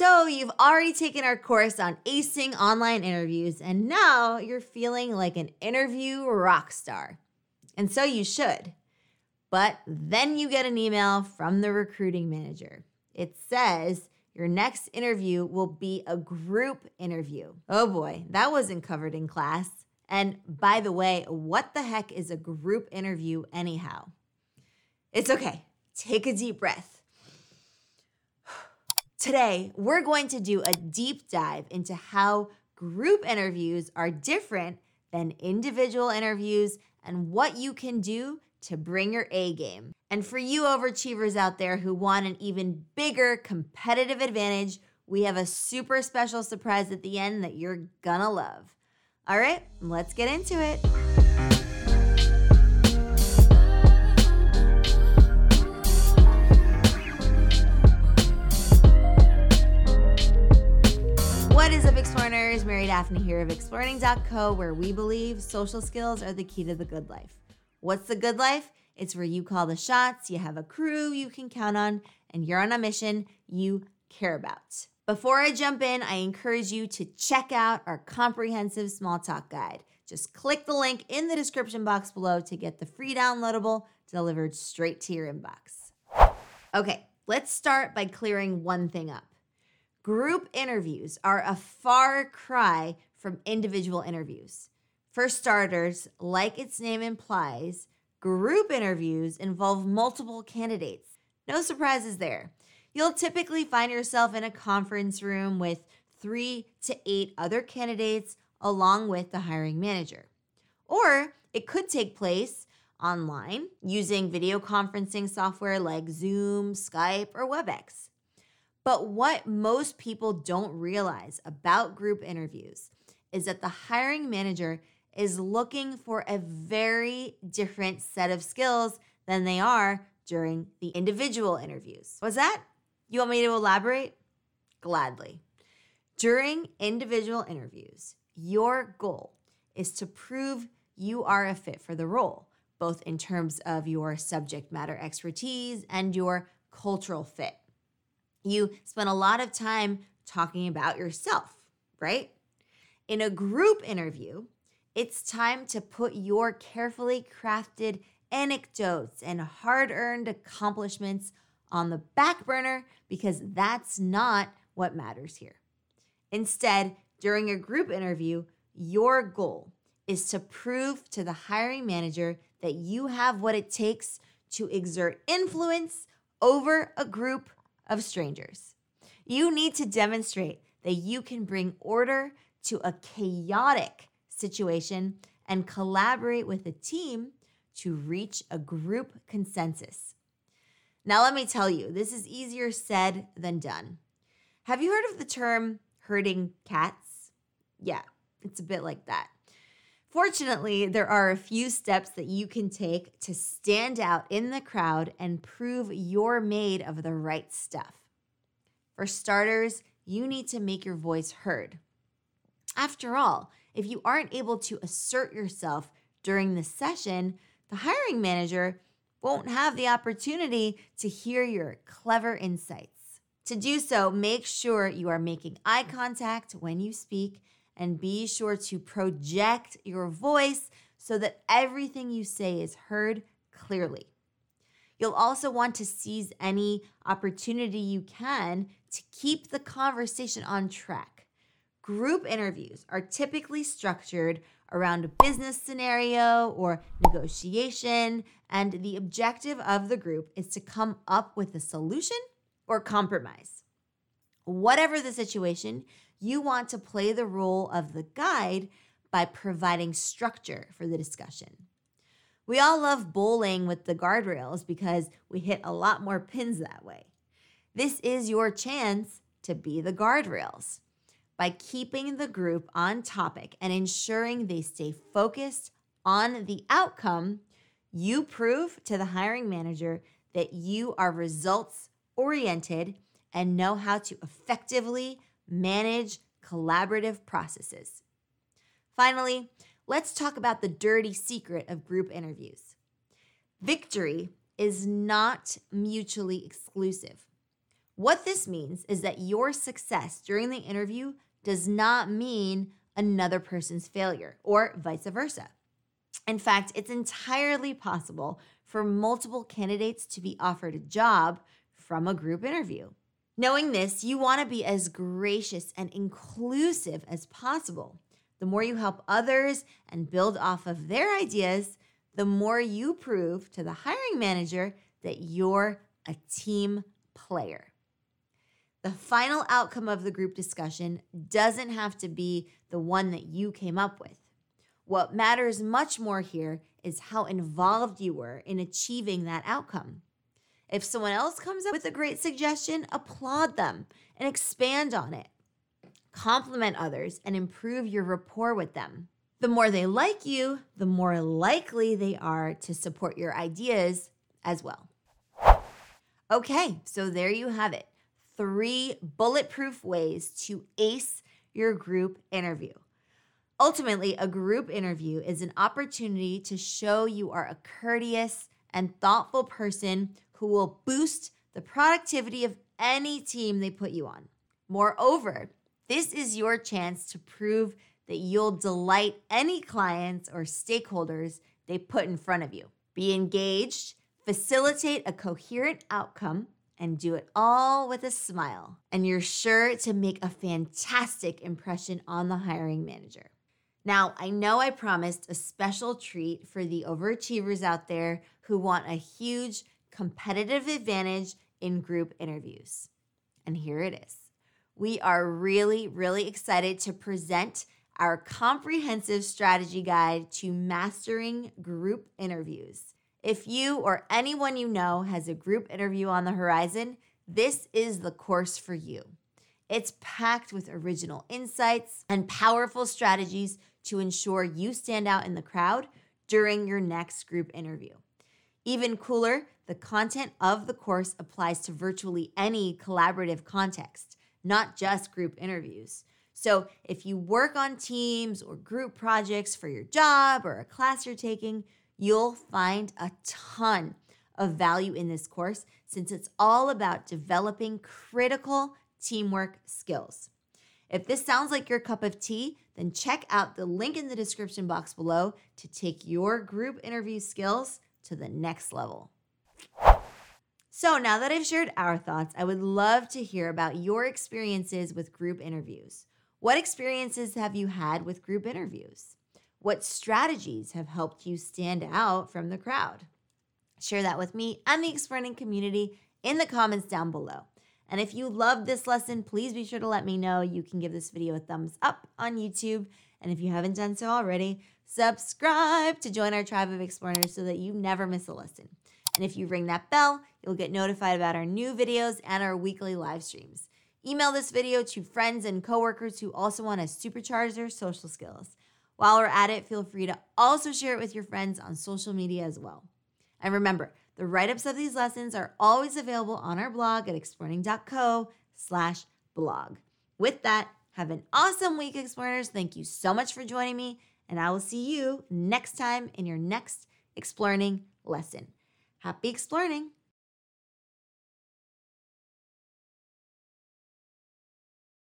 So, you've already taken our course on acing online interviews, and now you're feeling like an interview rock star. And so you should. But then you get an email from the recruiting manager. It says your next interview will be a group interview. Oh boy, that wasn't covered in class. And by the way, what the heck is a group interview, anyhow? It's okay. Take a deep breath. Today, we're going to do a deep dive into how group interviews are different than individual interviews and what you can do to bring your A game. And for you overachievers out there who want an even bigger competitive advantage, we have a super special surprise at the end that you're gonna love. All right, let's get into it. What is up, Explearners? Mary Daphne here of Explearning.co, where we believe social skills are the key to the good life. What's the good life? It's where you call the shots, you have a crew you can count on, and you're on a mission you care about. Before I jump in, I encourage you to check out our comprehensive small talk guide. Just click the link in the description box below to get the free downloadable delivered straight to your inbox. Okay, let's start by clearing one thing up. Group interviews are a far cry from individual interviews. For starters, like its name implies, group interviews involve multiple candidates. No surprises there. You'll typically find yourself in a conference room with three to eight other candidates along with the hiring manager. Or it could take place online using video conferencing software like Zoom, Skype, or WebEx. But what most people don't realize about group interviews is that the hiring manager is looking for a very different set of skills than they are during the individual interviews. Was that? You want me to elaborate? Gladly. During individual interviews, your goal is to prove you are a fit for the role, both in terms of your subject matter expertise and your cultural fit. You spend a lot of time talking about yourself, right? In a group interview, it's time to put your carefully crafted anecdotes and hard earned accomplishments on the back burner because that's not what matters here. Instead, during a group interview, your goal is to prove to the hiring manager that you have what it takes to exert influence over a group of strangers. You need to demonstrate that you can bring order to a chaotic situation and collaborate with a team to reach a group consensus. Now, let me tell you, this is easier said than done. Have you heard of the term herding cats? Yeah, it's a bit like that. Fortunately, there are a few steps that you can take to stand out in the crowd and prove you're made of the right stuff. For starters, you need to make your voice heard. After all, if you aren't able to assert yourself during the session, the hiring manager won't have the opportunity to hear your clever insights. To do so, make sure you are making eye contact when you speak and be sure to project your voice so that everything you say is heard clearly. You'll also want to seize any opportunity you can to keep the conversation on track. Group interviews are typically structured around a business scenario or negotiation, and the objective of the group is to come up with a solution or compromise. Whatever the situation, you want to play the role of the guide by providing structure for the discussion. We all love bowling with the guardrails because we hit a lot more pins that way. This is your chance to be the guardrails by keeping the group on topic and ensuring they stay focused on the outcome, you prove to the hiring manager that you are results oriented and know how to effectively manage collaborative processes. Finally, let's talk about the dirty secret of group interviews. Victory is not mutually exclusive. What this means is that your success during the interview does not mean another person's failure or vice versa. In fact, it's entirely possible for multiple candidates to be offered a job from a group interview. Knowing this, you want to be as gracious and inclusive as possible. The more you help others and build off of their ideas, the more you prove to the hiring manager that you're a team player. The final outcome of the group discussion doesn't have to be the one that you came up with. What matters much more here is how involved you were in achieving that outcome. If someone else comes up with a great suggestion, applaud them and expand on it. Compliment others and improve your rapport with them. The more they like you, the more likely they are to support your ideas as well. Okay, so there you have it three bulletproof ways to ace your group interview. Ultimately, a group interview is an opportunity to show you are a courteous and thoughtful person who will boost the productivity of any team they put you on. Moreover, this is your chance to prove that you'll delight any clients or stakeholders they put in front of you. Be engaged, facilitate a coherent outcome, and do it all with a smile. And you're sure to make a fantastic impression on the hiring manager. Now, I know I promised a special treat for the overachievers out there who want a huge competitive advantage in group interviews. And here it is. We are really, really excited to present our comprehensive strategy guide to mastering group interviews. If you or anyone you know has a group interview on the horizon, this is the course for you. It's packed with original insights and powerful strategies to ensure you stand out in the crowd during your next group interview. Even cooler, the content of the course applies to virtually any collaborative context, not just group interviews. So, if you work on teams or group projects for your job or a class you're taking, you'll find a ton of value in this course since it's all about developing critical teamwork skills. If this sounds like your cup of tea, then check out the link in the description box below to take your group interview skills to the next level. So, now that I've shared our thoughts, I would love to hear about your experiences with group interviews. What experiences have you had with group interviews? What strategies have helped you stand out from the crowd? Share that with me and the Explearning community in the comments down below. And if you loved this lesson, please be sure to let me know. You can give this video a thumbs up on YouTube. And if you haven't done so already, subscribe to join our tribe of Explearners so that you never miss a lesson. And if you ring that bell, you'll get notified about our new videos and our weekly live streams. Email this video to friends and coworkers who also want to supercharge their social skills. While we're at it, feel free to also share it with your friends on social media as well. And remember, the write-ups of these lessons are always available on our blog at explearning.co slash blog. With that, have an awesome week, Explearners. Thank you so much for joining me, and I will see you next time in your next Explearning lesson. Happy Explearning!